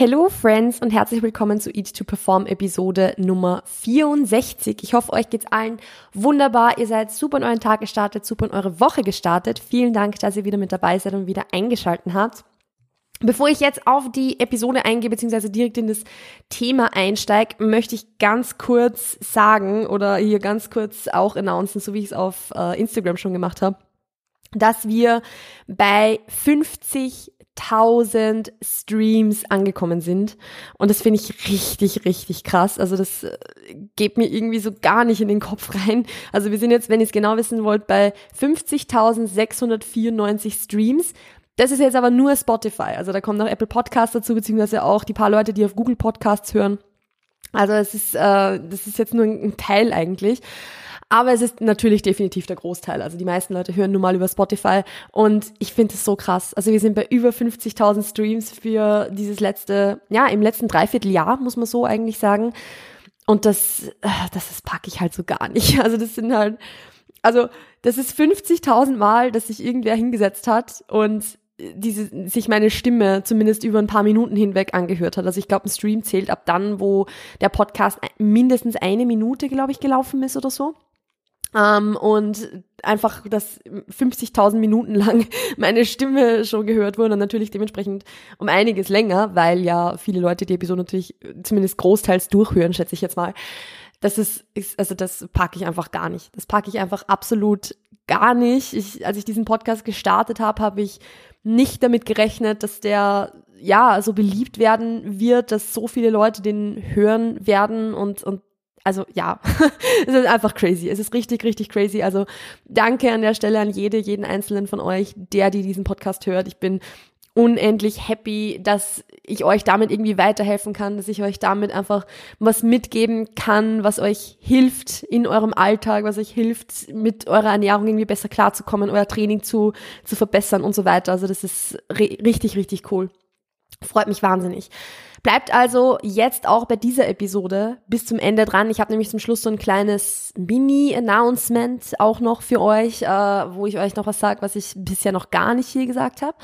Hello Friends und herzlich willkommen zu Eat to Perform Episode Nummer 64. Ich hoffe, euch geht's allen wunderbar. Ihr seid super in euren Tag gestartet, super in eure Woche gestartet. Vielen Dank, dass ihr wieder mit dabei seid und wieder eingeschalten habt. Bevor ich jetzt auf die Episode eingehe, beziehungsweise direkt in das Thema einsteige, möchte ich ganz kurz sagen oder hier ganz kurz auch announcen, so wie ich es auf äh, Instagram schon gemacht habe, dass wir bei 50 1000 Streams angekommen sind. Und das finde ich richtig, richtig krass. Also das äh, geht mir irgendwie so gar nicht in den Kopf rein. Also wir sind jetzt, wenn ihr es genau wissen wollt, bei 50.694 Streams. Das ist jetzt aber nur Spotify. Also da kommt noch Apple Podcasts dazu, beziehungsweise auch die paar Leute, die auf Google Podcasts hören. Also es ist, äh, das ist jetzt nur ein Teil eigentlich. Aber es ist natürlich definitiv der Großteil. Also die meisten Leute hören nun mal über Spotify und ich finde es so krass. Also wir sind bei über 50.000 Streams für dieses letzte, ja, im letzten Dreivierteljahr, muss man so eigentlich sagen. Und das, äh, das, das packe ich halt so gar nicht. Also das sind halt, also das ist 50.000 Mal, dass sich irgendwer hingesetzt hat und diese, sich meine Stimme zumindest über ein paar Minuten hinweg angehört hat. Also ich glaube, ein Stream zählt ab dann, wo der Podcast mindestens eine Minute, glaube ich, gelaufen ist oder so. Ähm, und einfach, dass 50.000 Minuten lang meine Stimme schon gehört wurde und natürlich dementsprechend um einiges länger, weil ja viele Leute die Episode natürlich zumindest großteils durchhören, schätze ich jetzt mal. Das ist, ist also das packe ich einfach gar nicht. Das packe ich einfach absolut gar nicht. Ich, als ich diesen Podcast gestartet habe, habe ich nicht damit gerechnet, dass der ja so beliebt werden wird, dass so viele Leute den hören werden und und also ja, es ist einfach crazy. Es ist richtig, richtig crazy. Also danke an der Stelle an jede, jeden einzelnen von euch, der, die diesen Podcast hört. Ich bin unendlich happy, dass ich euch damit irgendwie weiterhelfen kann, dass ich euch damit einfach was mitgeben kann, was euch hilft in eurem Alltag, was euch hilft, mit eurer Ernährung irgendwie besser klarzukommen, euer Training zu, zu verbessern und so weiter. Also das ist richtig, richtig cool. Freut mich wahnsinnig. Bleibt also jetzt auch bei dieser Episode bis zum Ende dran. Ich habe nämlich zum Schluss so ein kleines Mini-Announcement auch noch für euch, äh, wo ich euch noch was sage, was ich bisher noch gar nicht hier gesagt habe.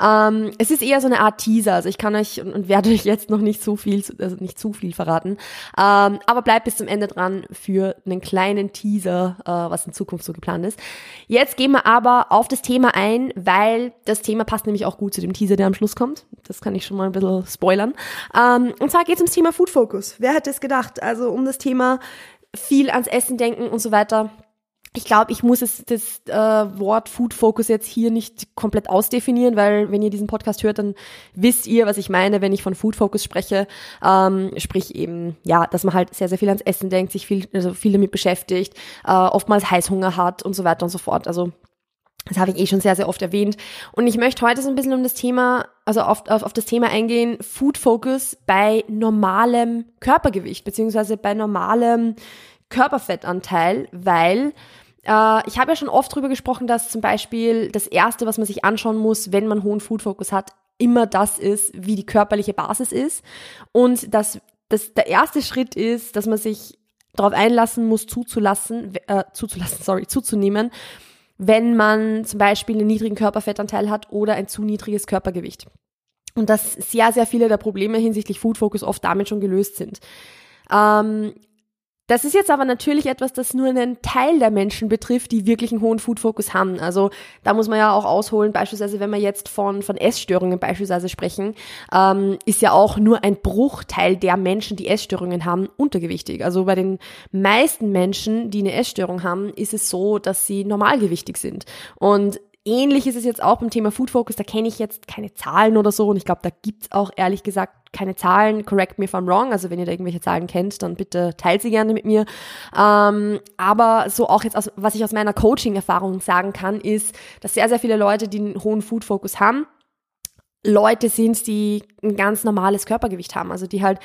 Ähm, es ist eher so eine Art Teaser, also ich kann euch und, und werde euch jetzt noch nicht so viel, also nicht zu viel verraten. Ähm, aber bleibt bis zum Ende dran für einen kleinen Teaser, äh, was in Zukunft so geplant ist. Jetzt gehen wir aber auf das Thema ein, weil das Thema passt nämlich auch gut zu dem Teaser, der am Schluss kommt. Das kann ich schon mal ein bisschen spoilern. Ähm, und zwar geht es ums Thema Food Focus. Wer hätte es gedacht? Also um das Thema viel ans Essen denken und so weiter. Ich glaube, ich muss es, das äh, Wort Food Focus jetzt hier nicht komplett ausdefinieren, weil wenn ihr diesen Podcast hört, dann wisst ihr, was ich meine, wenn ich von Food Focus spreche. Ähm, sprich eben, ja, dass man halt sehr, sehr viel ans Essen denkt, sich viel, also viel damit beschäftigt, äh, oftmals Heißhunger hat und so weiter und so fort. Also das habe ich eh schon sehr, sehr oft erwähnt. Und ich möchte heute so ein bisschen um das Thema, also auf, auf, auf das Thema eingehen, Food Focus bei normalem Körpergewicht, beziehungsweise bei normalem Körperfettanteil, weil äh, ich habe ja schon oft drüber gesprochen, dass zum Beispiel das Erste, was man sich anschauen muss, wenn man hohen Food Focus hat, immer das ist, wie die körperliche Basis ist. Und dass das, der erste Schritt ist, dass man sich darauf einlassen muss, zuzulassen, äh, zuzulassen, sorry, zuzunehmen, wenn man zum Beispiel einen niedrigen Körperfettanteil hat oder ein zu niedriges Körpergewicht. Und dass sehr, sehr viele der Probleme hinsichtlich Food Focus oft damit schon gelöst sind. Ähm, das ist jetzt aber natürlich etwas, das nur einen Teil der Menschen betrifft, die wirklich einen hohen Food-Fokus haben. Also da muss man ja auch ausholen, beispielsweise wenn wir jetzt von, von Essstörungen beispielsweise sprechen, ähm, ist ja auch nur ein Bruchteil der Menschen, die Essstörungen haben, untergewichtig. Also bei den meisten Menschen, die eine Essstörung haben, ist es so, dass sie normalgewichtig sind. Und Ähnlich ist es jetzt auch beim Thema Food Focus, da kenne ich jetzt keine Zahlen oder so und ich glaube, da gibt's auch ehrlich gesagt keine Zahlen. Correct me if I'm wrong. Also wenn ihr da irgendwelche Zahlen kennt, dann bitte teilt sie gerne mit mir. Ähm, aber so auch jetzt, aus, was ich aus meiner Coaching-Erfahrung sagen kann, ist, dass sehr, sehr viele Leute, die einen hohen Food Focus haben, Leute sind, die ein ganz normales Körpergewicht haben, also die halt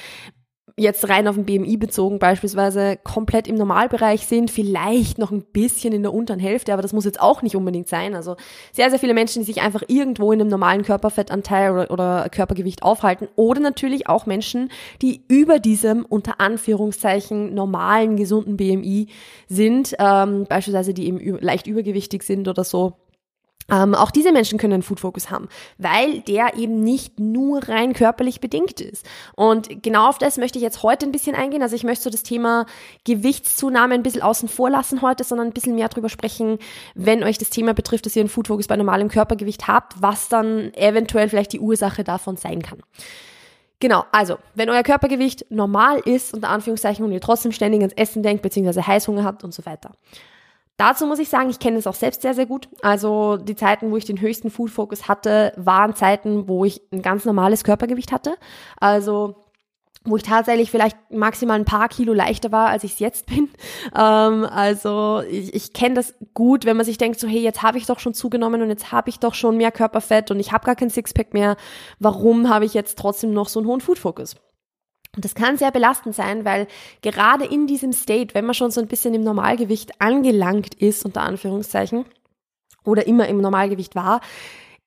jetzt rein auf den BMI bezogen beispielsweise komplett im Normalbereich sind, vielleicht noch ein bisschen in der unteren Hälfte, aber das muss jetzt auch nicht unbedingt sein. Also sehr, sehr viele Menschen, die sich einfach irgendwo in einem normalen Körperfettanteil oder, oder Körpergewicht aufhalten oder natürlich auch Menschen, die über diesem unter Anführungszeichen normalen, gesunden BMI sind, ähm, beispielsweise die eben leicht übergewichtig sind oder so Ähm, auch diese Menschen können einen Food Focus haben, weil der eben nicht nur rein körperlich bedingt ist. Und genau auf das möchte ich jetzt heute ein bisschen eingehen. Also ich möchte so das Thema Gewichtszunahme ein bisschen außen vor lassen heute, sondern ein bisschen mehr darüber sprechen, wenn euch das Thema betrifft, dass ihr einen Food Focus bei normalem Körpergewicht habt, was dann eventuell vielleicht die Ursache davon sein kann. Genau, also, wenn euer Körpergewicht normal ist, unter Anführungszeichen, und ihr trotzdem ständig ans Essen denkt, beziehungsweise Heißhunger habt und so weiter Dazu muss ich sagen, ich kenne es auch selbst sehr, sehr gut. Also die Zeiten, wo ich den höchsten Food Focus hatte, waren Zeiten, wo ich ein ganz normales Körpergewicht hatte. Also wo ich tatsächlich vielleicht maximal ein paar Kilo leichter war, als ich es jetzt bin. Ähm, also ich, ich kenne das gut, wenn man sich denkt, so hey, jetzt habe ich doch schon zugenommen und jetzt habe ich doch schon mehr Körperfett und ich habe gar kein Sixpack mehr. Warum habe ich jetzt trotzdem noch so einen hohen Food Focus? Und das kann sehr belastend sein, weil gerade in diesem State, wenn man schon so ein bisschen im Normalgewicht angelangt ist, unter Anführungszeichen, oder immer im Normalgewicht war,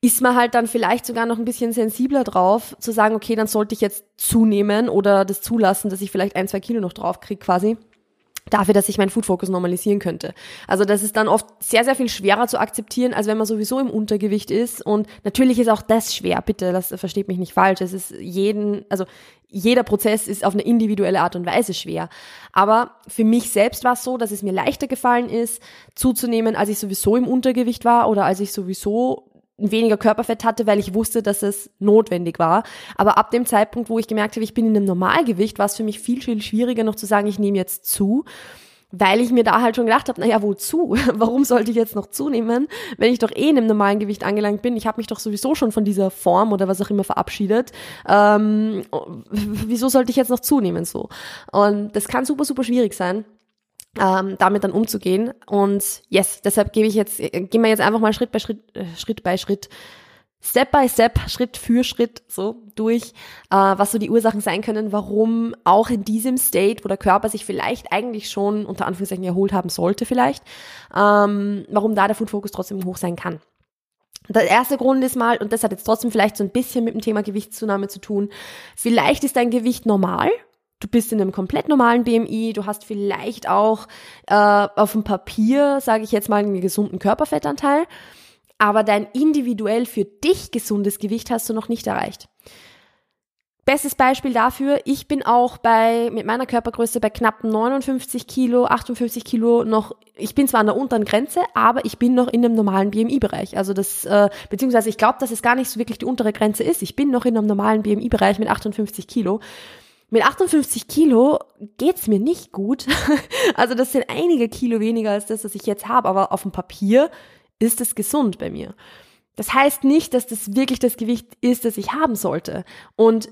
ist man halt dann vielleicht sogar noch ein bisschen sensibler drauf, zu sagen, okay, dann sollte ich jetzt zunehmen oder das zulassen, dass ich vielleicht ein, zwei Kilo noch drauf kriege quasi dafür, dass ich meinen Food Focus normalisieren könnte. Also das ist dann oft sehr, sehr viel schwerer zu akzeptieren, als wenn man sowieso im Untergewicht ist. Und natürlich ist auch das schwer, bitte, das versteht mich nicht falsch. Es ist jeden, also jeder Prozess ist auf eine individuelle Art und Weise schwer. Aber für mich selbst war es so, dass es mir leichter gefallen ist, zuzunehmen, als ich sowieso im Untergewicht war oder als ich sowieso weniger Körperfett hatte, weil ich wusste, dass es notwendig war. Aber ab dem Zeitpunkt, wo ich gemerkt habe, ich bin in einem Normalgewicht, war es für mich viel, viel schwieriger noch zu sagen, ich nehme jetzt zu, weil ich mir da halt schon gedacht habe, naja, wozu? Warum sollte ich jetzt noch zunehmen, wenn ich doch eh in einem normalen Gewicht angelangt bin? Ich habe mich doch sowieso schon von dieser Form oder was auch immer verabschiedet. Ähm, wieso sollte ich jetzt noch zunehmen so? Und das kann super, super schwierig sein ähm, damit dann umzugehen. Und yes, deshalb gebe ich jetzt, gehen wir jetzt einfach mal Schritt bei Schritt, äh, Schritt bei Schritt, Step by Step, Schritt für Schritt so durch, äh, was so die Ursachen sein können, warum auch in diesem State, wo der Körper sich vielleicht eigentlich schon unter Anführungszeichen erholt haben sollte vielleicht, ähm, warum da der Food Focus trotzdem hoch sein kann. Der erste Grund ist mal, und das hat jetzt trotzdem vielleicht so ein bisschen mit dem Thema Gewichtszunahme zu tun, vielleicht ist dein Gewicht normal, du bist in einem komplett normalen BMI, du hast vielleicht auch äh, auf dem Papier, sage ich jetzt mal, einen gesunden Körperfettanteil, aber dein individuell für dich gesundes Gewicht hast du noch nicht erreicht. Bestes Beispiel dafür, ich bin auch bei, mit meiner Körpergröße bei knapp 59 Kilo, 58 Kilo noch, ich bin zwar an der unteren Grenze, aber ich bin noch in einem normalen BMI-Bereich. Also das, äh, beziehungsweise ich glaube, dass es gar nicht so wirklich die untere Grenze ist. Ich bin noch in einem normalen BMI-Bereich mit 58 Kilo. Mit 58 Kilo geht's mir nicht gut. Also das sind einige Kilo weniger als das, was ich jetzt habe, aber auf dem Papier ist es gesund bei mir. Das heißt nicht, dass das wirklich das Gewicht ist, das ich haben sollte. Und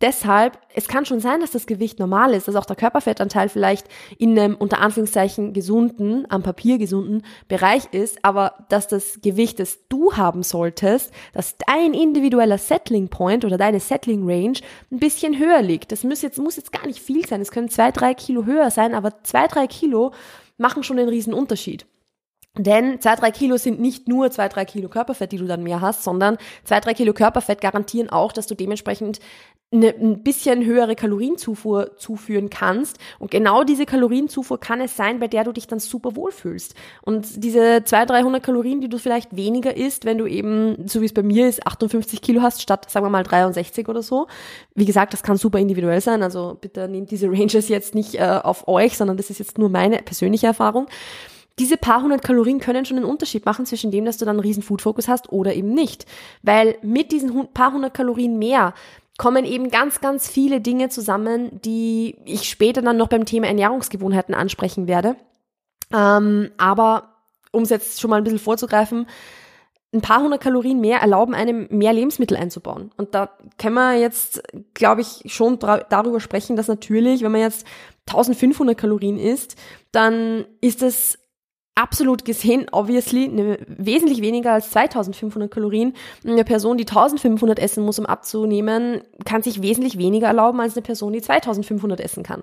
deshalb, es kann schon sein, dass das Gewicht normal ist, dass auch der Körperfettanteil vielleicht in einem unter Anführungszeichen gesunden, am Papier gesunden Bereich ist, aber dass das Gewicht, das du haben solltest, dass dein individueller Settling Point oder deine Settling Range ein bisschen höher liegt. Das muss jetzt, muss jetzt gar nicht viel sein. Es können zwei, drei Kilo höher sein, aber zwei, drei Kilo machen schon einen riesen Unterschied. Denn zwei, drei Kilo sind nicht nur zwei, drei Kilo Körperfett, die du dann mehr hast, sondern zwei, drei Kilo Körperfett garantieren auch, dass du dementsprechend eine, ein bisschen höhere Kalorienzufuhr zuführen kannst. Und genau diese Kalorienzufuhr kann es sein, bei der du dich dann super wohlfühlst. Und diese 200, 300 Kalorien, die du vielleicht weniger isst, wenn du eben, so wie es bei mir ist, 58 Kilo hast, statt, sagen wir mal, 63 oder so. Wie gesagt, das kann super individuell sein. Also bitte nehmt diese Ranges jetzt nicht äh, auf euch, sondern das ist jetzt nur meine persönliche Erfahrung diese paar hundert Kalorien können schon einen Unterschied machen zwischen dem, dass du dann einen riesen Food-Fokus hast oder eben nicht. Weil mit diesen paar hundert Kalorien mehr kommen eben ganz, ganz viele Dinge zusammen, die ich später dann noch beim Thema Ernährungsgewohnheiten ansprechen werde. Ähm, aber um es jetzt schon mal ein bisschen vorzugreifen, ein paar hundert Kalorien mehr erlauben einem mehr Lebensmittel einzubauen. Und da können wir jetzt, glaube ich, schon darüber sprechen, dass natürlich, wenn man jetzt 1500 Kalorien isst, dann ist es absolut gesehen, obviously, ne, wesentlich weniger als 2500 Kalorien. Eine Person, die 1500 essen muss, um abzunehmen, kann sich wesentlich weniger erlauben als eine Person, die 2500 essen kann.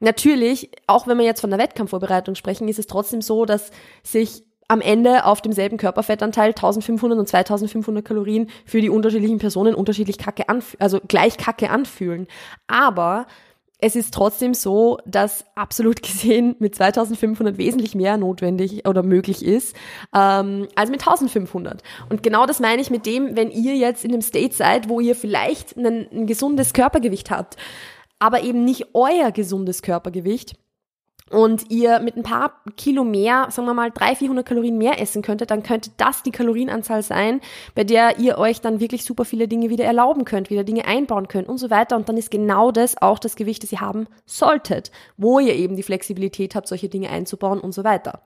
Natürlich, auch wenn wir jetzt von der Wettkampfvorbereitung sprechen, ist es trotzdem so, dass sich am Ende auf demselben Körperfettanteil 1500 und 2500 Kalorien für die unterschiedlichen Personen unterschiedlich kacke anf also gleich kacke anfühlen. Aber es ist trotzdem so, dass absolut gesehen mit 2500 wesentlich mehr notwendig oder möglich ist ähm, als mit 1500. Und genau das meine ich mit dem, wenn ihr jetzt in einem State seid, wo ihr vielleicht ein, ein gesundes Körpergewicht habt, aber eben nicht euer gesundes Körpergewicht, und ihr mit ein paar Kilo mehr, sagen wir mal 300, 400 Kalorien mehr essen könntet, dann könnte das die Kalorienanzahl sein, bei der ihr euch dann wirklich super viele Dinge wieder erlauben könnt, wieder Dinge einbauen könnt und so weiter. Und dann ist genau das auch das Gewicht, das ihr haben solltet, wo ihr eben die Flexibilität habt, solche Dinge einzubauen und so weiter.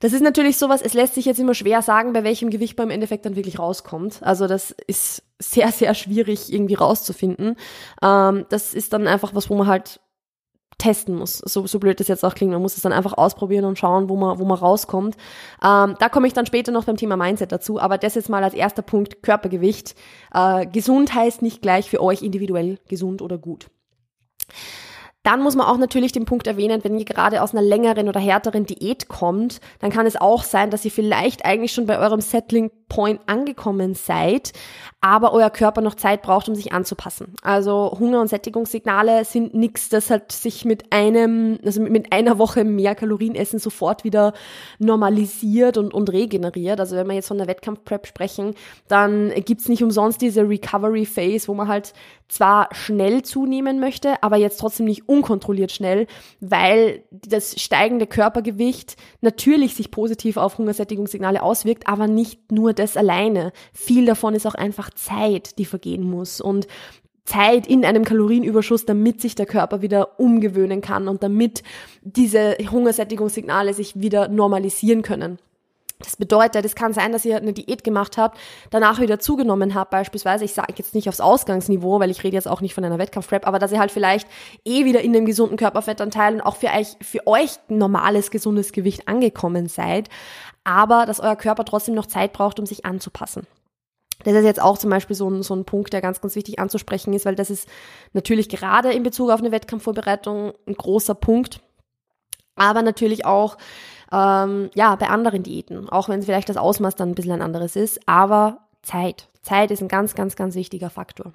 Das ist natürlich sowas, es lässt sich jetzt immer schwer sagen, bei welchem Gewicht man im Endeffekt dann wirklich rauskommt. Also das ist sehr, sehr schwierig irgendwie rauszufinden. Ähm, das ist dann einfach was, wo man halt testen muss. So, so blöd das jetzt auch klingt, man muss es dann einfach ausprobieren und schauen, wo man, wo man rauskommt. Ähm, da komme ich dann später noch beim Thema Mindset dazu, aber das jetzt mal als erster Punkt Körpergewicht. Äh, gesund heißt nicht gleich für euch individuell gesund oder gut. Dann muss man auch natürlich den Punkt erwähnen, wenn ihr gerade aus einer längeren oder härteren Diät kommt, dann kann es auch sein, dass ihr vielleicht eigentlich schon bei eurem Settling Point angekommen seid, aber euer Körper noch Zeit braucht, um sich anzupassen. Also Hunger- und Sättigungssignale sind nichts, das halt sich mit einem, also mit einer Woche mehr Kalorien essen sofort wieder normalisiert und, und regeneriert. Also wenn wir jetzt von der Wettkampfprep sprechen, dann gibt's nicht umsonst diese Recovery Phase, wo man halt zwar schnell zunehmen möchte, aber jetzt trotzdem nicht unkontrolliert schnell, weil das steigende Körpergewicht natürlich sich positiv auf Hungersättigungssignale auswirkt, aber nicht nur das alleine. Viel davon ist auch einfach Zeit, die vergehen muss und Zeit in einem Kalorienüberschuss, damit sich der Körper wieder umgewöhnen kann und damit diese Hungersättigungssignale sich wieder normalisieren können. Das bedeutet, es kann sein, dass ihr eine Diät gemacht habt, danach wieder zugenommen habt, beispielsweise, ich sage jetzt nicht aufs Ausgangsniveau, weil ich rede jetzt auch nicht von einer Wettkampfprep, aber dass ihr halt vielleicht eh wieder in dem gesunden Körperfettanteil und auch für euch, für euch normales, gesundes Gewicht angekommen seid, aber dass euer Körper trotzdem noch Zeit braucht, um sich anzupassen. Das ist jetzt auch zum Beispiel so ein, so ein Punkt, der ganz, ganz wichtig anzusprechen ist, weil das ist natürlich gerade in Bezug auf eine Wettkampfvorbereitung ein großer Punkt, aber natürlich auch ähm, ja, bei anderen Diäten, auch wenn vielleicht das Ausmaß dann ein bisschen ein anderes ist, aber Zeit. Zeit ist ein ganz, ganz, ganz wichtiger Faktor.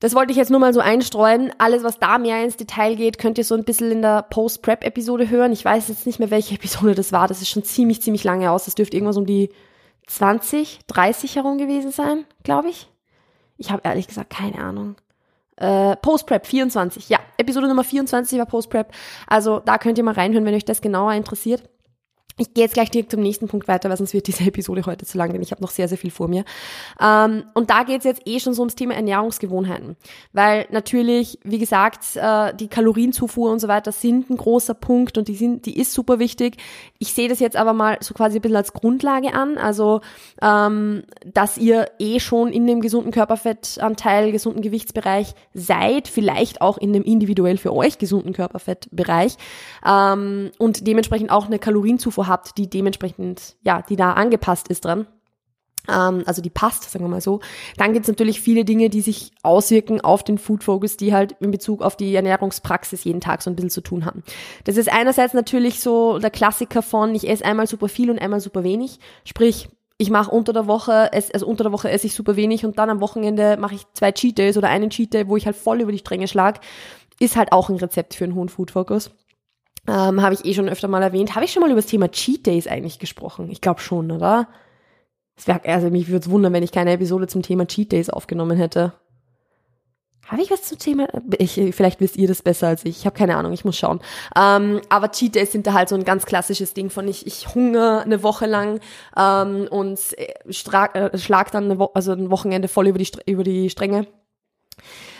Das wollte ich jetzt nur mal so einstreuen. Alles, was da mehr ins Detail geht, könnt ihr so ein bisschen in der Post-Prep-Episode hören. Ich weiß jetzt nicht mehr, welche Episode das war. Das ist schon ziemlich, ziemlich lange aus. Das dürfte irgendwas um die 20, 30 herum gewesen sein, glaube ich. Ich habe ehrlich gesagt keine Ahnung. Äh, Post-Prep 24, ja, Episode Nummer 24 war Post-Prep. Also da könnt ihr mal reinhören, wenn euch das genauer interessiert. Ich gehe jetzt gleich direkt zum nächsten Punkt weiter, weil sonst wird diese Episode heute zu lang, denn ich habe noch sehr, sehr viel vor mir. Ähm, und da geht es jetzt eh schon so ums Thema Ernährungsgewohnheiten. Weil natürlich, wie gesagt, äh, die Kalorienzufuhr und so weiter sind ein großer Punkt und die, sind, die ist super wichtig. Ich sehe das jetzt aber mal so quasi ein bisschen als Grundlage an. Also, ähm, dass ihr eh schon in dem gesunden Körperfettanteil, gesunden Gewichtsbereich seid, vielleicht auch in dem individuell für euch gesunden Körperfettbereich ähm, und dementsprechend auch eine Kalorienzufuhr habt, die dementsprechend, ja, die da angepasst ist dran ähm, also die passt, sagen wir mal so. Dann gibt es natürlich viele Dinge, die sich auswirken auf den Food Focus, die halt in Bezug auf die Ernährungspraxis jeden Tag so ein bisschen zu tun haben. Das ist einerseits natürlich so der Klassiker von, ich esse einmal super viel und einmal super wenig. Sprich, ich mache unter der Woche, also unter der Woche esse ich super wenig und dann am Wochenende mache ich zwei Cheat Days oder einen Cheat Day, wo ich halt voll über die Stränge schlag. Ist halt auch ein Rezept für einen hohen Food Focus. Ähm, Habe ich eh schon öfter mal erwähnt. Habe ich schon mal über das Thema Cheat Days eigentlich gesprochen? Ich glaube schon, oder? Es wäre, also mich würde es wundern, wenn ich keine Episode zum Thema Cheat Days aufgenommen hätte. Habe ich was zum Thema? Ich, vielleicht wisst ihr das besser als ich. Ich habe keine Ahnung, ich muss schauen. Ähm, aber Cheat Days sind da halt so ein ganz klassisches Ding von ich, ich hungere eine Woche lang ähm, und äh, schlag dann eine Wo also ein Wochenende voll über die, über die Stränge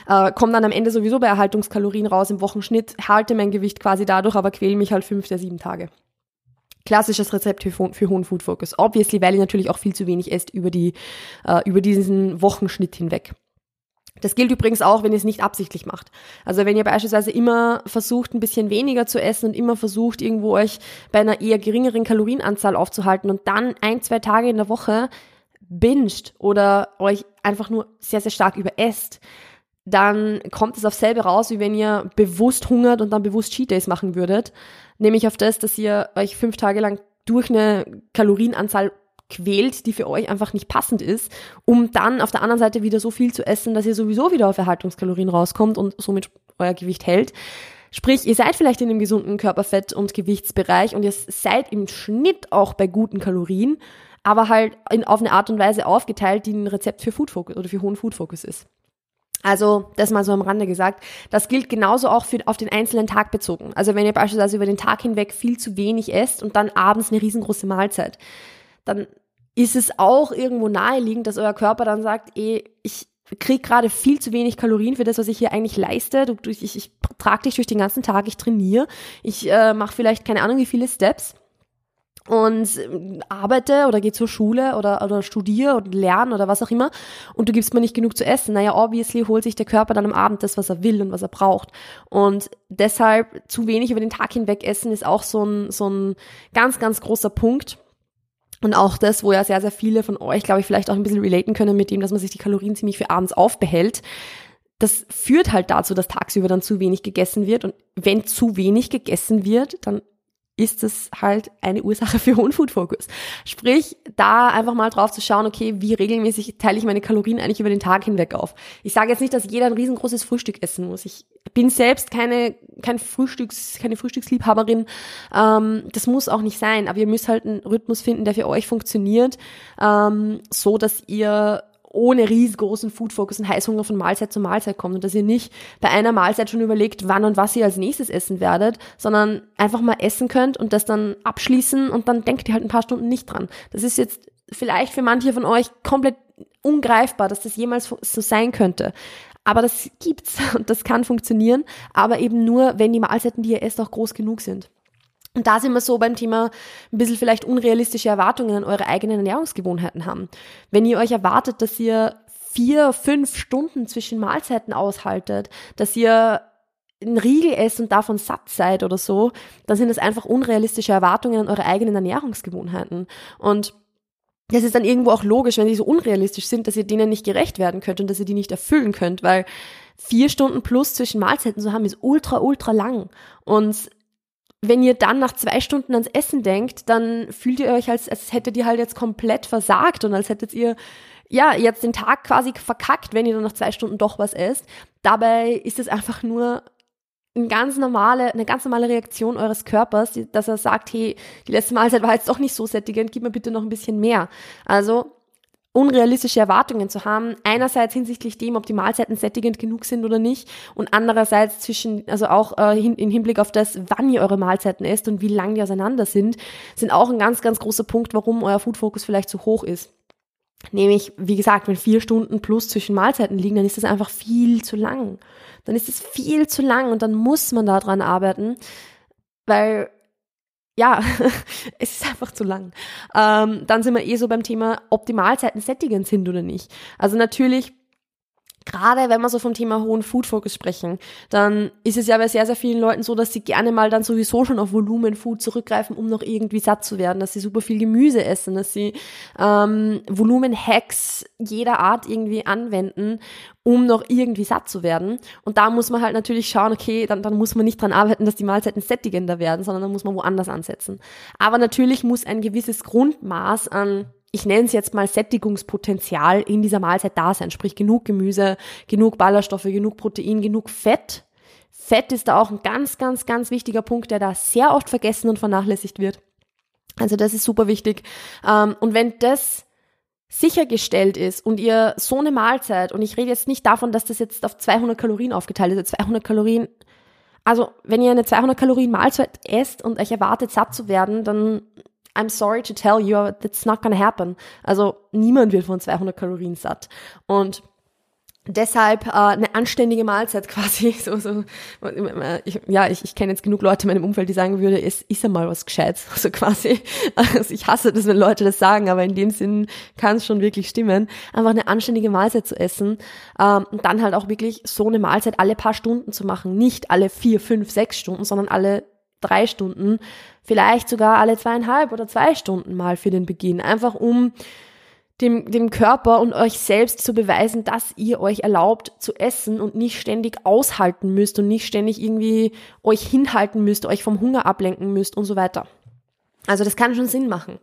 äh, komme dann am Ende sowieso bei Erhaltungskalorien raus im Wochenschnitt, halte mein Gewicht quasi dadurch, aber quäle mich halt fünf der sieben Tage. Klassisches Rezept für, hohen Food Focus. Obviously, weil ihr natürlich auch viel zu wenig esst über, die, äh, über diesen Wochenschnitt hinweg. Das gilt übrigens auch, wenn ihr es nicht absichtlich macht. Also wenn ihr beispielsweise immer versucht, ein bisschen weniger zu essen und immer versucht, irgendwo euch bei einer eher geringeren Kalorienanzahl aufzuhalten und dann ein, zwei Tage in der Woche binscht oder euch einfach nur sehr, sehr stark überesst, dann kommt es auf selbe raus, wie wenn ihr bewusst hungert und dann bewusst Cheat Days machen würdet. Nämlich auf das, dass ihr euch fünf Tage lang durch eine Kalorienanzahl quält, die für euch einfach nicht passend ist, um dann auf der anderen Seite wieder so viel zu essen, dass ihr sowieso wieder auf Erhaltungskalorien rauskommt und somit euer Gewicht hält. Sprich, ihr seid vielleicht in einem gesunden Körperfett- und Gewichtsbereich und ihr seid im Schnitt auch bei guten Kalorien, aber halt in, auf eine Art und Weise aufgeteilt, die ein Rezept für Food Focus oder für hohen Food Focus ist. Also, das mal so am Rande gesagt. Das gilt genauso auch für, auf den einzelnen Tag bezogen. Also, wenn ihr beispielsweise über den Tag hinweg viel zu wenig esst und dann abends eine riesengroße Mahlzeit, dann ist es auch irgendwo naheliegend, dass euer Körper dann sagt, eh, ich krieg gerade viel zu wenig Kalorien für das, was ich hier eigentlich leiste. Du, ich, ich, trage dich durch den ganzen Tag, ich trainiere, ich äh, mache vielleicht keine Ahnung wie viele Steps und äh, arbeite oder gehe zur Schule oder, oder studiere und lerne oder was auch immer und du gibst mir nicht genug zu essen, naja, obviously holt sich der Körper dann am Abend das, was er will und was er braucht. Und deshalb zu wenig über den Tag hinweg essen ist auch so ein, so ein ganz, ganz großer Punkt. Und auch das, wo ja sehr, sehr viele von euch, glaube ich, vielleicht auch ein bisschen relaten können mit dem, dass man sich die Kalorien ziemlich für abends aufbehält. Das führt halt dazu, dass tagsüber dann zu wenig gegessen wird. Und wenn zu wenig gegessen wird, dann ist es halt eine Ursache für hohen Food Focus. Sprich, da einfach mal drauf zu schauen, okay, wie regelmäßig teile ich meine Kalorien eigentlich über den Tag hinweg auf. Ich sage jetzt nicht, dass jeder ein riesengroßes Frühstück essen muss. Ich bin selbst keine, kein Frühstücks, keine Frühstücksliebhaberin. Ähm, das muss auch nicht sein, aber ihr müsst halt einen Rhythmus finden, der für euch funktioniert, ähm, so dass ihr ohne riesengroßen Food Focus und Heißhunger von Mahlzeit zu Mahlzeit kommt und dass ihr nicht bei einer Mahlzeit schon überlegt, wann und was ihr als nächstes essen werdet, sondern einfach mal essen könnt und das dann abschließen und dann denkt ihr halt ein paar Stunden nicht dran. Das ist jetzt vielleicht für manche von euch komplett ungreifbar, dass das jemals so sein könnte. Aber das gibt's und das kann funktionieren, aber eben nur, wenn die Mahlzeiten, die ihr esst, auch groß genug sind. Und da sind wir so beim Thema ein bisschen vielleicht unrealistische Erwartungen an eure eigenen Ernährungsgewohnheiten haben. Wenn ihr euch erwartet, dass ihr vier, fünf Stunden zwischen Mahlzeiten aushaltet, dass ihr einen Riegel esst und davon satt seid oder so, dann sind das einfach unrealistische Erwartungen an eure eigenen Ernährungsgewohnheiten. Und das ist dann irgendwo auch logisch, wenn die so unrealistisch sind, dass ihr denen nicht gerecht werden könnt und dass ihr die nicht erfüllen könnt, weil vier Stunden plus zwischen Mahlzeiten zu haben ist ultra, ultra lang. Und wenn ihr dann nach zwei Stunden ans Essen denkt, dann fühlt ihr euch, als, als hättet ihr halt jetzt komplett versagt und als hättet ihr ja jetzt den Tag quasi verkackt, wenn ihr dann nach zwei Stunden doch was esst. Dabei ist es einfach nur eine ganz normale, eine ganz normale Reaktion eures Körpers, dass er sagt, hey, die letzte Mahlzeit war jetzt doch nicht so sättigend, gib mir bitte noch ein bisschen mehr. Also unrealistische Erwartungen zu haben. Einerseits hinsichtlich dem, ob die Mahlzeiten sättigend genug sind oder nicht und andererseits zwischen, also auch äh, hin, im Hinblick auf das, wann ihr eure Mahlzeiten esst und wie lang die auseinander sind, sind auch ein ganz, ganz großer Punkt, warum euer Food Focus vielleicht zu hoch ist. Nämlich, wie gesagt, wenn vier Stunden plus zwischen Mahlzeiten liegen, dann ist das einfach viel zu lang. Dann ist es viel zu lang und dann muss man da dran arbeiten, weil ja, es ist einfach zu lang. Ähm, dann sind wir eh so beim Thema, ob die Mahlzeiten sättigend sind oder nicht. Also natürlich gerade wenn wir so vom Thema hohen Food Focus sprechen, dann ist es ja bei sehr, sehr vielen Leuten so, dass sie gerne mal dann sowieso schon auf Volumen Food zurückgreifen, um noch irgendwie satt zu werden, dass sie super viel Gemüse essen, dass sie ähm, Volumen Hacks jeder Art irgendwie anwenden, um noch irgendwie satt zu werden. Und da muss man halt natürlich schauen, okay, dann, dann muss man nicht dran arbeiten, dass die Mahlzeiten sättigender werden, sondern dann muss man woanders ansetzen. Aber natürlich muss ein gewisses Grundmaß an ich nenne es jetzt mal Sättigungspotenzial in dieser Mahlzeit da sein, sprich genug Gemüse, genug Ballaststoffe, genug Protein, genug Fett. Fett ist da auch ein ganz, ganz, ganz wichtiger Punkt, der da sehr oft vergessen und vernachlässigt wird. Also das ist super wichtig. Ähm, und wenn das sichergestellt ist und ihr so eine Mahlzeit, und ich rede jetzt nicht davon, dass das jetzt auf 200 Kalorien aufgeteilt ist, 200 Kalorien, also wenn ihr eine 200 Kalorien Mahlzeit esst und euch erwartet satt zu werden, dann I'm sorry to tell you, that's not gonna happen. Also niemand wird von 200 Kalorien satt. Und deshalb äh, eine anständige Mahlzeit quasi. So, so, ich, ja, ich, ich kenne jetzt genug Leute in meinem Umfeld, die sagen würde, es ist einmal was Gescheites. Also quasi, also ich hasse das, wenn Leute das sagen, aber in dem Sinn kann es schon wirklich stimmen. Einfach eine anständige Mahlzeit zu essen ähm, und dann halt auch wirklich so eine Mahlzeit alle paar Stunden zu machen. Nicht alle vier, fünf, sechs Stunden, sondern alle drei Stunden, vielleicht sogar alle zweieinhalb oder zwei Stunden mal für den Beginn, einfach um dem, dem Körper und euch selbst zu beweisen, dass ihr euch erlaubt zu essen und nicht ständig aushalten müsst und nicht ständig irgendwie euch hinhalten müsst, euch vom Hunger ablenken müsst und so weiter. Also das kann schon Sinn machen.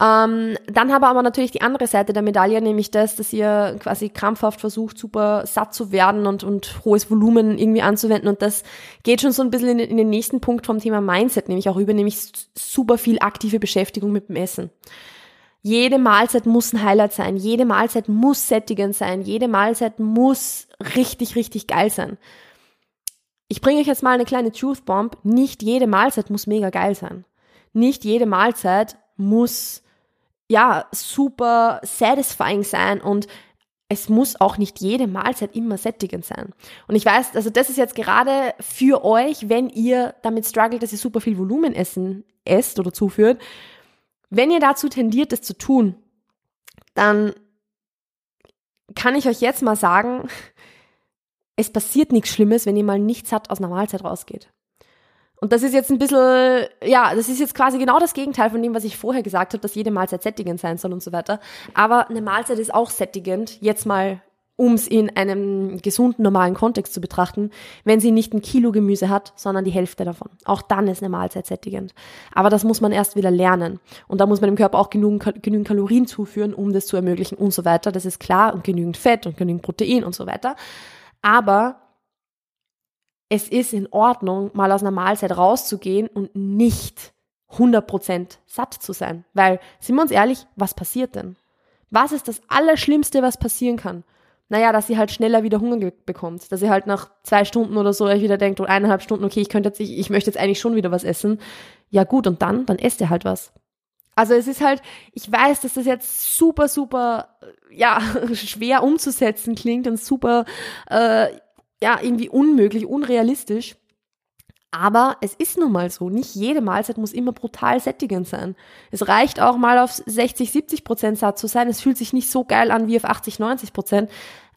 Ähm, dann haben wir aber natürlich die andere Seite der Medaille, nämlich das, dass ihr quasi krampfhaft versucht, super satt zu werden und, und hohes Volumen irgendwie anzuwenden. Und das geht schon so ein bisschen in, in den nächsten Punkt vom Thema Mindset, nämlich auch über, nämlich super viel aktive Beschäftigung mit dem Essen. Jede Mahlzeit muss ein Highlight sein. Jede Mahlzeit muss sättigend sein. Jede Mahlzeit muss richtig, richtig geil sein. Ich bringe euch jetzt mal eine kleine Truth Bomb. Nicht jede Mahlzeit muss mega geil sein. Nicht jede Mahlzeit muss, ja, super satisfying sein und es muss auch nicht jede Mahlzeit immer sättigend sein. Und ich weiß, also das ist jetzt gerade für euch, wenn ihr damit struggelt, dass ihr super viel Volumen essen, esst oder zuführt. Wenn ihr dazu tendiert, das zu tun, dann kann ich euch jetzt mal sagen, es passiert nichts Schlimmes, wenn ihr mal nichts satt aus einer Mahlzeit rausgeht. Und das ist jetzt ein bisschen, ja, das ist jetzt quasi genau das Gegenteil von dem, was ich vorher gesagt habe, dass jede Mahlzeit sättigend sein soll und so weiter. Aber eine Mahlzeit ist auch sättigend, jetzt mal, um es in einem gesunden, normalen Kontext zu betrachten, wenn sie nicht ein Kilo Gemüse hat, sondern die Hälfte davon. Auch dann ist eine Mahlzeit sättigend. Aber das muss man erst wieder lernen. Und da muss man dem Körper auch genügend, genügend Kalorien zuführen, um das zu ermöglichen und so weiter. Das ist klar. Und genügend Fett und genügend Protein und so weiter. Aber es ist in Ordnung, mal aus einer Mahlzeit rauszugehen und nicht 100% satt zu sein. Weil, sind wir uns ehrlich, was passiert denn? Was ist das Allerschlimmste, was passieren kann? Naja, dass sie halt schneller wieder Hunger bekommt. Dass sie halt nach zwei Stunden oder so euch wieder denkt, oder eineinhalb Stunden, okay, ich könnte jetzt, ich, ich möchte jetzt eigentlich schon wieder was essen. Ja gut, und dann? Dann esst ihr halt was. Also es ist halt, ich weiß, dass das jetzt super, super, ja, schwer umzusetzen klingt und super, äh, ja, irgendwie unmöglich, unrealistisch. Aber es ist nun mal so. Nicht jede Mahlzeit muss immer brutal sättigend sein. Es reicht auch mal auf 60, 70 Prozent satt zu sein. Es fühlt sich nicht so geil an wie auf 80, 90 Prozent.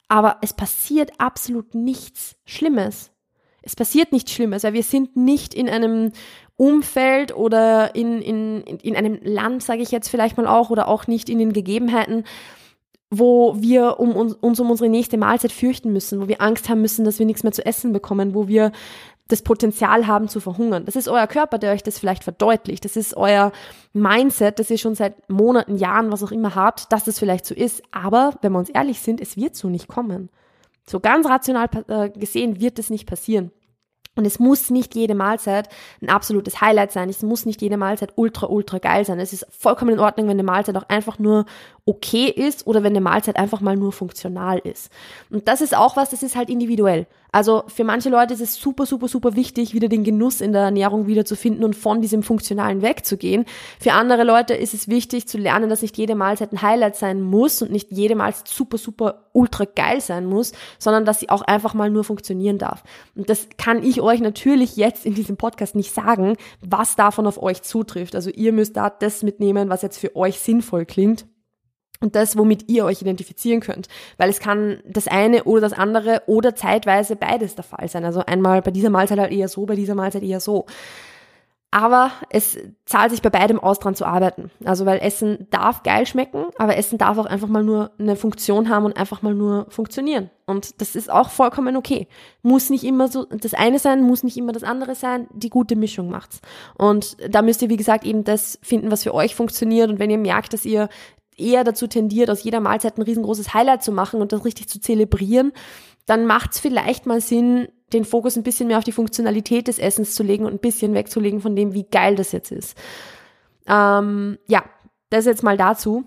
Aber es passiert absolut nichts Schlimmes. Es passiert nichts Schlimmes, weil wir sind nicht in einem Umfeld oder in, in, in einem Land, sage ich jetzt vielleicht mal auch, oder auch nicht in den Gegebenheiten, wo wir um uns, uns um unsere nächste Mahlzeit fürchten müssen, wo wir Angst haben müssen, dass wir nichts mehr zu essen bekommen, wo wir das Potenzial haben zu verhungern. Das ist euer Körper, der euch das vielleicht verdeutlicht. Das ist euer Mindset, das ihr schon seit Monaten, Jahren, was auch immer habt, dass das vielleicht so ist. Aber wenn wir uns ehrlich sind, es wird so nicht kommen. So ganz rational äh, gesehen wird es nicht passieren. Und es muss nicht jede Mahlzeit ein absolutes Highlight sein. Es muss nicht jede Mahlzeit ultra, ultra geil sein. Es ist vollkommen in Ordnung, wenn eine Mahlzeit auch einfach nur okay ist oder wenn eine Mahlzeit einfach mal nur funktional ist. Und das ist auch was, das ist halt individuell. Also für manche Leute ist es super, super, super wichtig, wieder den Genuss in der Ernährung wiederzufinden und von diesem Funktionalen wegzugehen. Für andere Leute ist es wichtig zu lernen, dass nicht jede Mahlzeit ein Highlight sein muss und nicht jede Mahlzeit super, super, ultra geil sein muss, sondern dass sie auch einfach mal nur funktionieren darf. Und das kann ich euch natürlich jetzt in diesem Podcast nicht sagen, was davon auf euch zutrifft. Also ihr müsst da das mitnehmen, was jetzt für euch sinnvoll klingt und das, womit ihr euch identifizieren könnt. Weil es kann das eine oder das andere oder zeitweise beides der Fall sein. Also einmal bei dieser Mahlzeit halt eher so, bei dieser Mahlzeit eher so. Aber es zahlt sich bei beidem aus, dran zu arbeiten. Also weil Essen darf geil schmecken, aber Essen darf auch einfach mal nur eine Funktion haben und einfach mal nur funktionieren. Und das ist auch vollkommen okay. Muss nicht immer so das eine sein, muss nicht immer das andere sein. Die gute Mischung macht's. Und da müsst ihr, wie gesagt, eben das finden, was für euch funktioniert. Und wenn ihr merkt, dass ihr eher dazu tendiert, aus jeder Mahlzeit ein riesengroßes Highlight zu machen und das richtig zu zelebrieren, dann macht es vielleicht mal Sinn, den Fokus ein bisschen mehr auf die Funktionalität des Essens zu legen und ein bisschen wegzulegen von dem, wie geil das jetzt ist. Ähm, ja, das jetzt mal dazu.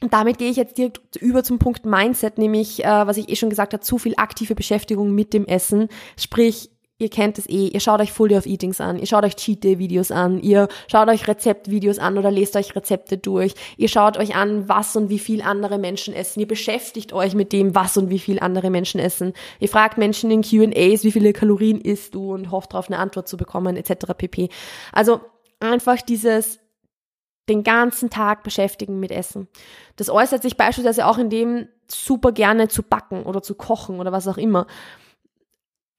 Und damit gehe ich jetzt direkt über zum Punkt Mindset, nämlich, äh, was ich eh schon gesagt habe, zu viel aktive Beschäftigung mit dem Essen. Sprich, ihr kennt es eh, ihr schaut euch Full Day of Eatings an, ihr schaut euch Cheat Day Videos an, ihr schaut euch Rezeptvideos an oder lest euch Rezepte durch, ihr schaut euch an, was und wie viel andere Menschen essen, ihr beschäftigt euch mit dem, was und wie viel andere Menschen essen, ihr fragt Menschen in Q&As, wie viele Kalorien isst du und hofft darauf eine Antwort zu bekommen, etc. pp. Also einfach dieses den ganzen Tag beschäftigen mit Essen. Das äußert sich beispielsweise auch in dem, super gerne zu backen oder zu kochen oder was auch immer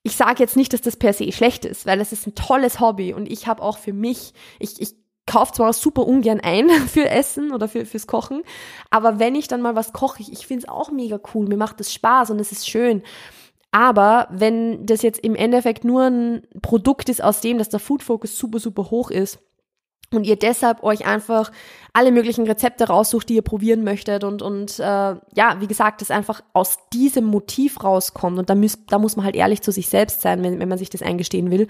ich sage jetzt nicht, dass das per se schlecht ist, weil es ist ein tolles Hobby und ich habe auch für mich, ich, ich kaufe zwar super ungern ein für Essen oder für, fürs Kochen, aber wenn ich dann mal was koche, ich, ich finde es auch mega cool, mir macht es Spaß und es ist schön. Aber wenn das jetzt im Endeffekt nur ein Produkt ist aus dem, dass der Food Focus super, super hoch ist, und ihr deshalb euch einfach alle möglichen Rezepte raussucht, die ihr probieren möchtet und, und äh, ja, wie gesagt, das einfach aus diesem Motiv rauskommt und da, müsst, da muss man halt ehrlich zu sich selbst sein, wenn, wenn man sich das eingestehen will,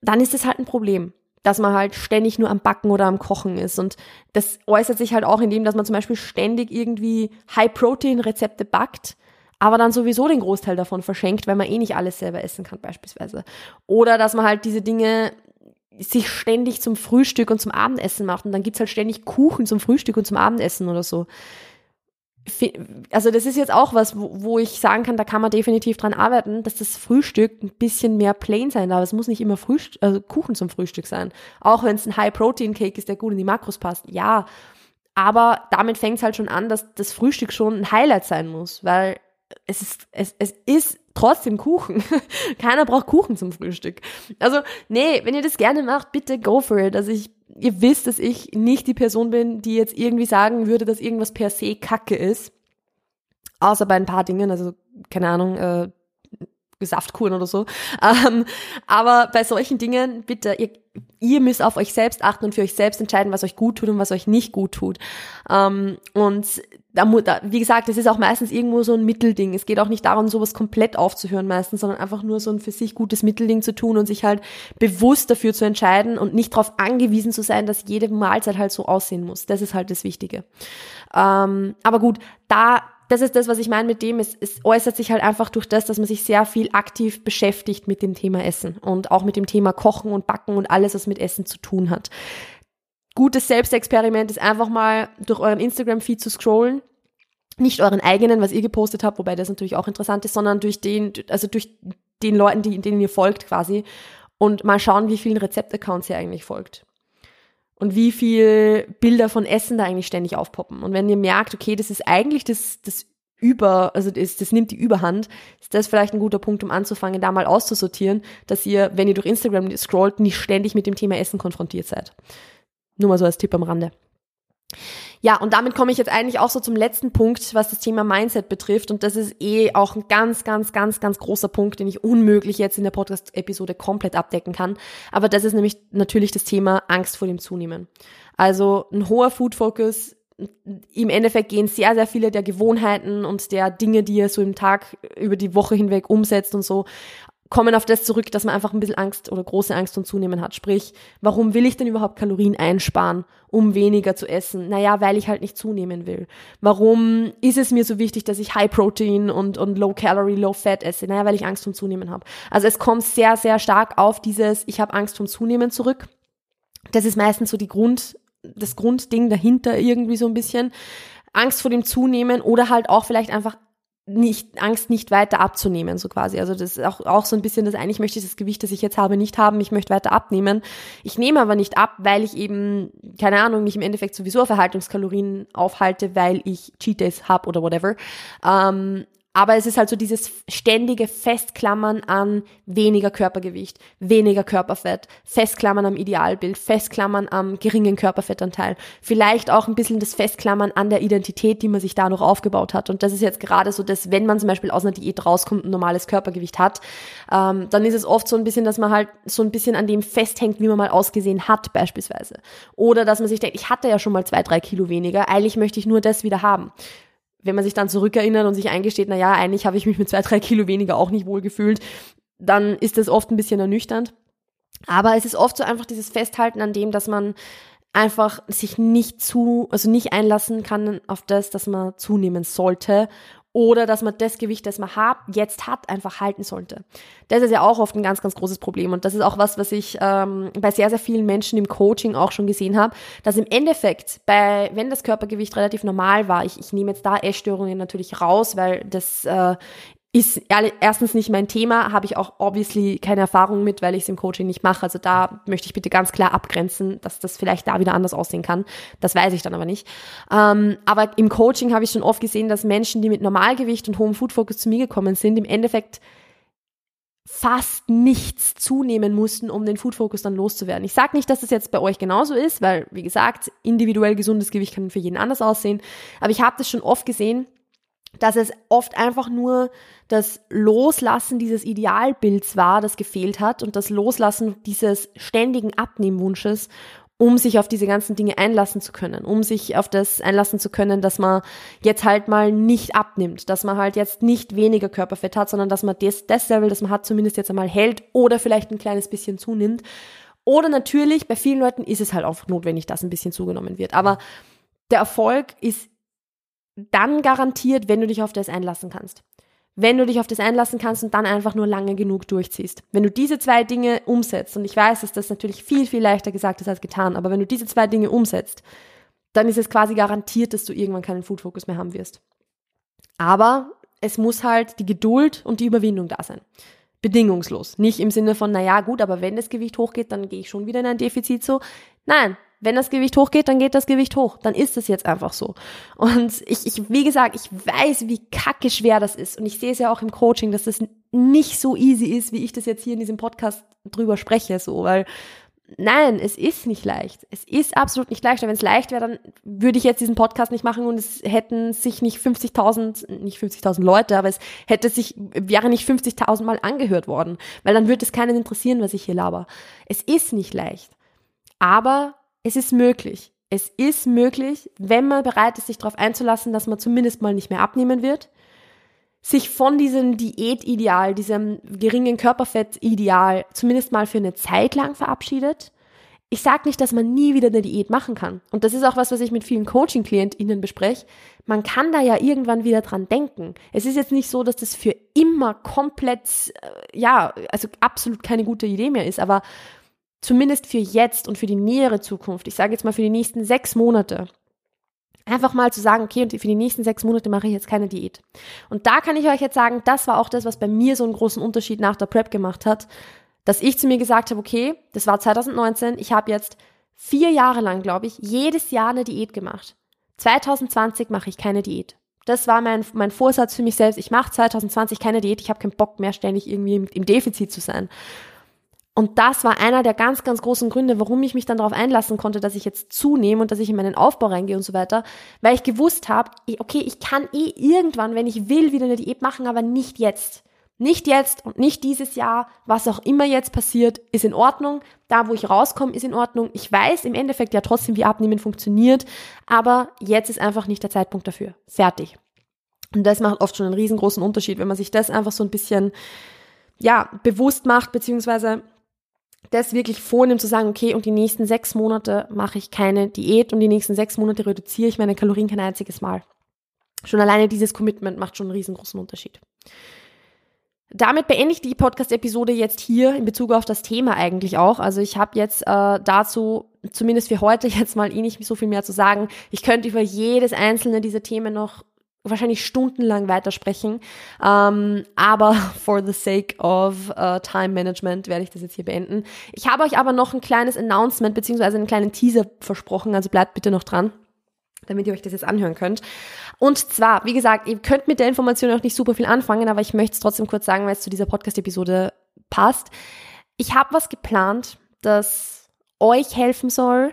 dann ist es halt ein Problem dass man halt ständig nur am Backen oder am Kochen ist. Und das äußert sich halt auch in dem, dass man zum Beispiel ständig irgendwie High-Protein-Rezepte backt, aber dann sowieso den Großteil davon verschenkt, weil man eh nicht alles selber essen kann beispielsweise. Oder dass man halt diese Dinge sich ständig zum Frühstück und zum Abendessen macht und dann gibt's halt ständig Kuchen zum Frühstück und zum Abendessen oder so. Also das ist jetzt auch was, wo ich sagen kann, da kann man definitiv dran arbeiten, dass das Frühstück ein bisschen mehr plain sein darf. Es muss nicht immer Frühstück, also Kuchen zum Frühstück sein. Auch wenn es ein High-Protein-Cake ist, der gut in die Makros passt. Ja, aber damit fängt es halt schon an, dass das Frühstück schon ein Highlight sein muss, weil es ist, es, es ist trotzdem Kuchen. Keiner braucht Kuchen zum Frühstück. Also, nee, wenn ihr das gerne macht, bitte go for it. Also ich, ihr wisst, dass ich nicht die Person bin, die jetzt irgendwie sagen würde, dass irgendwas per se Kacke ist. Außer bei ein paar Dingen, also keine Ahnung, äh, Saftkuren oder so. Ähm, aber bei solchen Dingen, bitte, ihr, ihr müsst auf euch selbst achten und für euch selbst entscheiden, was euch gut tut und was euch nicht gut tut. Ähm, und da, wie gesagt, es ist auch meistens irgendwo so ein Mittelding. Es geht auch nicht darum, sowas komplett aufzuhören meistens, sondern einfach nur so ein für sich gutes Mittelding zu tun und sich halt bewusst dafür zu entscheiden und nicht darauf angewiesen zu sein, dass jede Mahlzeit halt so aussehen muss. Das ist halt das Wichtige. Ähm, aber gut, da das ist das, was ich meine mit dem. Es, es äußert sich halt einfach durch das, dass man sich sehr viel aktiv beschäftigt mit dem Thema Essen und auch mit dem Thema Kochen und Backen und alles, was mit Essen zu tun hat. Gutes Selbstexperiment ist einfach mal durch euren Instagram-Feed zu scrollen. Nicht euren eigenen, was ihr gepostet habt, wobei das natürlich auch interessant ist, sondern durch den, also durch den Leuten, die, denen ihr folgt quasi. Und mal schauen, wie vielen Rezeptaccounts ihr eigentlich folgt und wie viel Bilder von Essen da eigentlich ständig aufpoppen. Und wenn ihr merkt, okay, das ist eigentlich das, das über, also das, das nimmt die Überhand, ist das vielleicht ein guter Punkt, um anzufangen, da mal auszusortieren, dass ihr, wenn ihr durch Instagram scrollt, nicht ständig mit dem Thema Essen konfrontiert seid. Nur mal so als Tipp am Rande. Ja, und damit komme ich jetzt eigentlich auch so zum letzten Punkt, was das Thema Mindset betrifft. Und das ist eh auch ein ganz, ganz, ganz, ganz großer Punkt, den ich unmöglich jetzt in der Podcast-Episode komplett abdecken kann. Aber das ist nämlich natürlich das Thema Angst vor dem Zunehmen. Also ein hoher Food-Focus. Im Endeffekt gehen sehr, sehr viele der Gewohnheiten und der Dinge, die ihr so im Tag über die Woche hinweg umsetzt und so, kommen auf das zurück, dass man einfach ein bisschen Angst oder große Angst und Zunehmen hat. Sprich, warum will ich denn überhaupt Kalorien einsparen, um weniger zu essen? Naja, weil ich halt nicht zunehmen will. Warum ist es mir so wichtig, dass ich High Protein und, und Low Calorie, Low Fat esse? Naja, weil ich Angst vom Zunehmen habe. Also es kommt sehr, sehr stark auf dieses, ich habe Angst vom Zunehmen zurück. Das ist meistens so die Grund, das Grundding dahinter irgendwie so ein bisschen. Angst vor dem Zunehmen oder halt auch vielleicht einfach nicht, Angst nicht weiter abzunehmen, so quasi. Also das ist auch, auch so ein bisschen das eigentlich möchte ich das Gewicht, das ich jetzt habe, nicht haben, ich möchte weiter abnehmen. Ich nehme aber nicht ab, weil ich eben, keine Ahnung, mich im Endeffekt sowieso auf Erhaltungskalorien aufhalte, weil ich Cheat Days habe oder whatever. Ähm, aber es ist halt so dieses ständige Festklammern an weniger Körpergewicht, weniger Körperfett, Festklammern am Idealbild, Festklammern am geringen Körperfettanteil. Vielleicht auch ein bisschen das Festklammern an der Identität, die man sich da noch aufgebaut hat. Und das ist jetzt gerade so, dass wenn man zum Beispiel aus einer Diät rauskommt, ein normales Körpergewicht hat, ähm, dann ist es oft so ein bisschen, dass man halt so ein bisschen an dem festhängt, wie man mal ausgesehen hat beispielsweise. Oder dass man sich denkt, ich hatte ja schon mal zwei, drei Kilo weniger, eigentlich möchte ich nur das wieder haben wenn man sich dann zurückerinnert und sich eingesteht, na ja, eigentlich habe ich mich mit zwei, drei Kilo weniger auch nicht wohl gefühlt, dann ist das oft ein bisschen ernüchternd. Aber es ist oft so einfach dieses Festhalten an dem, dass man einfach sich nicht zu, also nicht einlassen kann auf das, dass man zunehmen sollte oder dass man das Gewicht, das man hat, jetzt hat, einfach halten sollte. Das ist ja auch oft ein ganz, ganz großes Problem und das ist auch was, was ich ähm, bei sehr, sehr vielen Menschen im Coaching auch schon gesehen habe, dass im Endeffekt bei, wenn das Körpergewicht relativ normal war, ich, ich nehme jetzt da Essstörungen natürlich raus, weil das äh, ist erstens nicht mein Thema, habe ich auch obviously keine Erfahrung mit, weil ich es im Coaching nicht mache. Also da möchte ich bitte ganz klar abgrenzen, dass das vielleicht da wieder anders aussehen kann. Das weiß ich dann aber nicht. Ähm, aber im Coaching habe ich schon oft gesehen, dass Menschen, die mit Normalgewicht und hohem Food Focus zu mir gekommen sind, im Endeffekt fast nichts zunehmen mussten, um den Food Focus dann loszuwerden. Ich sage nicht, dass das jetzt bei euch genauso ist, weil, wie gesagt, individuell gesundes Gewicht kann für jeden anders aussehen. Aber ich habe das schon oft gesehen, dass es oft einfach nur das Loslassen dieses Idealbilds war, das gefehlt hat und das Loslassen dieses ständigen Abnehmwunsches um sich auf diese ganzen Dinge einlassen zu können, um sich auf das einlassen zu können, dass man jetzt halt mal nicht abnimmt, dass man halt jetzt nicht weniger Körperfett hat, sondern dass man das, das Level, das man hat, zumindest jetzt einmal hält oder vielleicht ein kleines bisschen zunimmt. Oder natürlich, bei vielen Leuten ist es halt auch notwendig, dass ein bisschen zugenommen wird. Aber der Erfolg ist dann garantiert, wenn du dich auf das einlassen kannst. Wenn du dich auf das einlassen kannst und dann einfach nur lange genug durchziehst. Wenn du diese zwei Dinge umsetzt, und ich weiß, dass das natürlich viel, viel leichter gesagt ist als getan, aber wenn du diese zwei Dinge umsetzt, dann ist es quasi garantiert, dass du irgendwann keinen Food Focus mehr haben wirst. Aber es muss halt die Geduld und die Überwindung da sein. Bedingungslos. Nicht im Sinne von, naja, gut, aber wenn das Gewicht hochgeht, dann gehe ich schon wieder in ein Defizit so. Nein, wenn das Gewicht hochgeht, dann geht das Gewicht hoch. Dann ist es jetzt einfach so. Und ich, ich, wie gesagt, ich weiß, wie kacke schwer das ist. Und ich sehe es ja auch im Coaching, dass es nicht so easy ist, wie ich das jetzt hier in diesem Podcast drüber spreche, so, weil Nein, es ist nicht leicht. Es ist absolut nicht leicht. Wenn es leicht wäre, dann würde ich jetzt diesen Podcast nicht machen und es hätten sich nicht 50.000, nicht 50.000 Leute, aber es hätte sich, wäre nicht 50.000 Mal angehört worden, weil dann würde es keinen interessieren, was ich hier laber. Es ist nicht leicht. Aber es ist möglich. Es ist möglich, wenn man bereit ist, sich darauf einzulassen, dass man zumindest mal nicht mehr abnehmen wird, sich von diesem Diätideal, diesem geringen Körperfettideal zumindest mal für eine Zeit lang verabschiedet. Ich sage nicht, dass man nie wieder eine Diät machen kann. Und das ist auch was, was ich mit vielen Coaching-KlientInnen bespreche. Man kann da ja irgendwann wieder dran denken. Es ist jetzt nicht so, dass das für immer komplett, äh, ja, also absolut keine gute Idee mehr ist, aber zumindest für jetzt und für die nähere Zukunft, ich sage jetzt mal für die nächsten sechs Monate, einfach mal zu sagen, okay, und für die nächsten sechs Monate mache ich jetzt keine Diät. Und da kann ich euch jetzt sagen, das war auch das, was bei mir so einen großen Unterschied nach der Prep gemacht hat, dass ich zu mir gesagt habe, okay, das war 2019, ich habe jetzt vier Jahre lang, glaube ich, jedes Jahr eine Diät gemacht. 2020 mache ich keine Diät. Das war mein, mein Vorsatz für mich selbst. Ich mache 2020 keine Diät. Ich habe keinen Bock mehr, ständig irgendwie im, im Defizit zu sein. Und das war einer der ganz, ganz großen Gründe, warum ich mich dann darauf einlassen konnte, dass ich jetzt zunehme und dass ich in meinen Aufbau reingehe und so weiter, weil ich gewusst habe, okay, ich kann eh irgendwann, wenn ich will, wieder eine Diät machen, aber nicht jetzt. Nicht jetzt und nicht dieses Jahr. Was auch immer jetzt passiert, ist in Ordnung. Da, wo ich rauskomme, ist in Ordnung. Ich weiß im Endeffekt ja trotzdem, wie Abnehmen funktioniert, aber jetzt ist einfach nicht der Zeitpunkt dafür. Fertig. Und das macht oft schon einen riesengroßen Unterschied, wenn man sich das einfach so ein bisschen, ja, bewusst macht, beziehungsweise das wirklich vornimmt, zu sagen, okay, und die nächsten sechs Monate mache ich keine Diät und die nächsten sechs Monate reduziere ich meine Kalorien kein einziges Mal. Schon alleine dieses Commitment macht schon einen riesengroßen Unterschied. Damit beende ich die Podcast-Episode jetzt hier in Bezug auf das Thema eigentlich auch. Also ich habe jetzt äh, dazu zumindest für heute jetzt mal eh nicht so viel mehr zu sagen. Ich könnte über jedes einzelne dieser Themen noch wahrscheinlich stundenlang weitersprechen. Ähm, aber for the sake of uh, Time Management werde ich das jetzt hier beenden. Ich habe euch aber noch ein kleines Announcement beziehungsweise einen kleinen Teaser versprochen, also bleibt bitte noch dran damit ihr euch das jetzt anhören könnt. Und zwar, wie gesagt, ihr könnt mit der Information auch nicht super viel anfangen, aber ich möchte es trotzdem kurz sagen, weil es zu dieser Podcast-Episode passt. Ich habe was geplant, das euch helfen soll,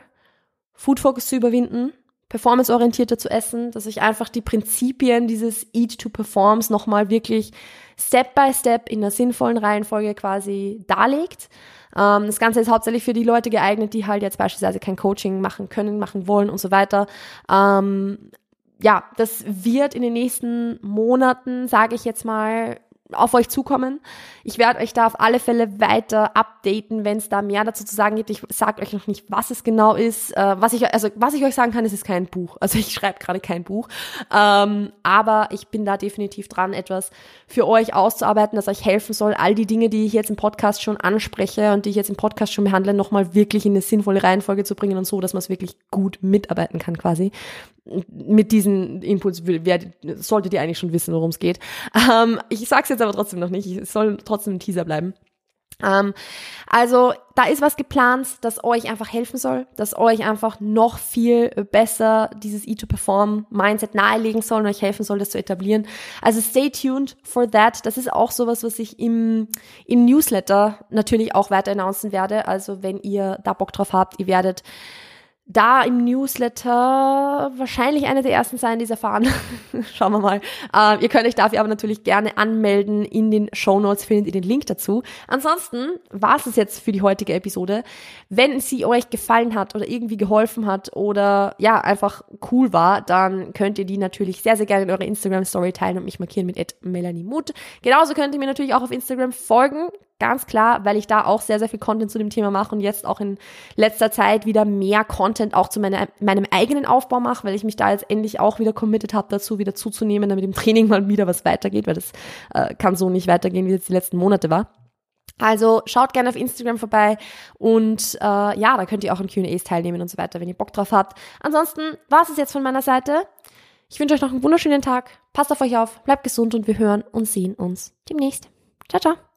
Food Focus zu überwinden, performanceorientierter zu essen, dass ich einfach die Prinzipien dieses Eat to Performs nochmal wirklich Step by Step in einer sinnvollen Reihenfolge quasi darlegt. Ähm, das Ganze ist hauptsächlich für die Leute geeignet, die halt jetzt beispielsweise kein Coaching machen können, machen wollen und so weiter. Ähm, ja, das wird in den nächsten Monaten, sage ich jetzt mal, auf euch zukommen. Ich werde euch da auf alle Fälle weiter updaten, wenn es da mehr dazu zu sagen gibt. Ich sage euch noch nicht, was es genau ist. Äh, was ich also was ich euch sagen kann, es ist kein Buch. Also ich schreibe gerade kein Buch, ähm, aber ich bin da definitiv dran, etwas für euch auszuarbeiten, das euch helfen soll, all die Dinge, die ich jetzt im Podcast schon anspreche und die ich jetzt im Podcast schon behandle, nochmal wirklich in eine sinnvolle Reihenfolge zu bringen und so, dass man es wirklich gut mitarbeiten kann quasi mit diesen werdet, solltet ihr eigentlich schon wissen, worum es geht. Ähm, ich sag's jetzt aber trotzdem noch nicht. Es soll trotzdem ein Teaser bleiben. Ähm, also da ist was geplant, das euch einfach helfen soll, das euch einfach noch viel besser dieses E2Perform-Mindset nahelegen soll und euch helfen soll, das zu etablieren. Also stay tuned for that. Das ist auch sowas, was ich im, im Newsletter natürlich auch weiter announcen werde. Also wenn ihr da Bock drauf habt, ihr werdet da im Newsletter wahrscheinlich eine der ersten sein, die es erfahren. Schauen wir mal. Äh, ihr könnt euch dafür aber natürlich gerne anmelden. In den Show Notes findet ihr den Link dazu. Ansonsten war es jetzt für die heutige Episode. Wenn sie euch gefallen hat oder irgendwie geholfen hat oder ja, einfach cool war, dann könnt ihr die natürlich sehr, sehr gerne in eurer Instagram Story teilen und mich markieren mit Melanie Mut. Genauso könnt ihr mir natürlich auch auf Instagram folgen. Ganz klar, weil ich da auch sehr, sehr viel Content zu dem Thema mache und jetzt auch in letzter Zeit wieder mehr Content auch zu meine, meinem eigenen Aufbau mache, weil ich mich da jetzt endlich auch wieder committed habe dazu, wieder zuzunehmen, damit im Training mal wieder was weitergeht, weil das äh, kann so nicht weitergehen, wie es die letzten Monate war. Also schaut gerne auf Instagram vorbei und äh, ja, da könnt ihr auch in QAs teilnehmen und so weiter, wenn ihr Bock drauf habt. Ansonsten war es jetzt von meiner Seite. Ich wünsche euch noch einen wunderschönen Tag. Passt auf euch auf, bleibt gesund und wir hören und sehen uns demnächst. Ciao, ciao.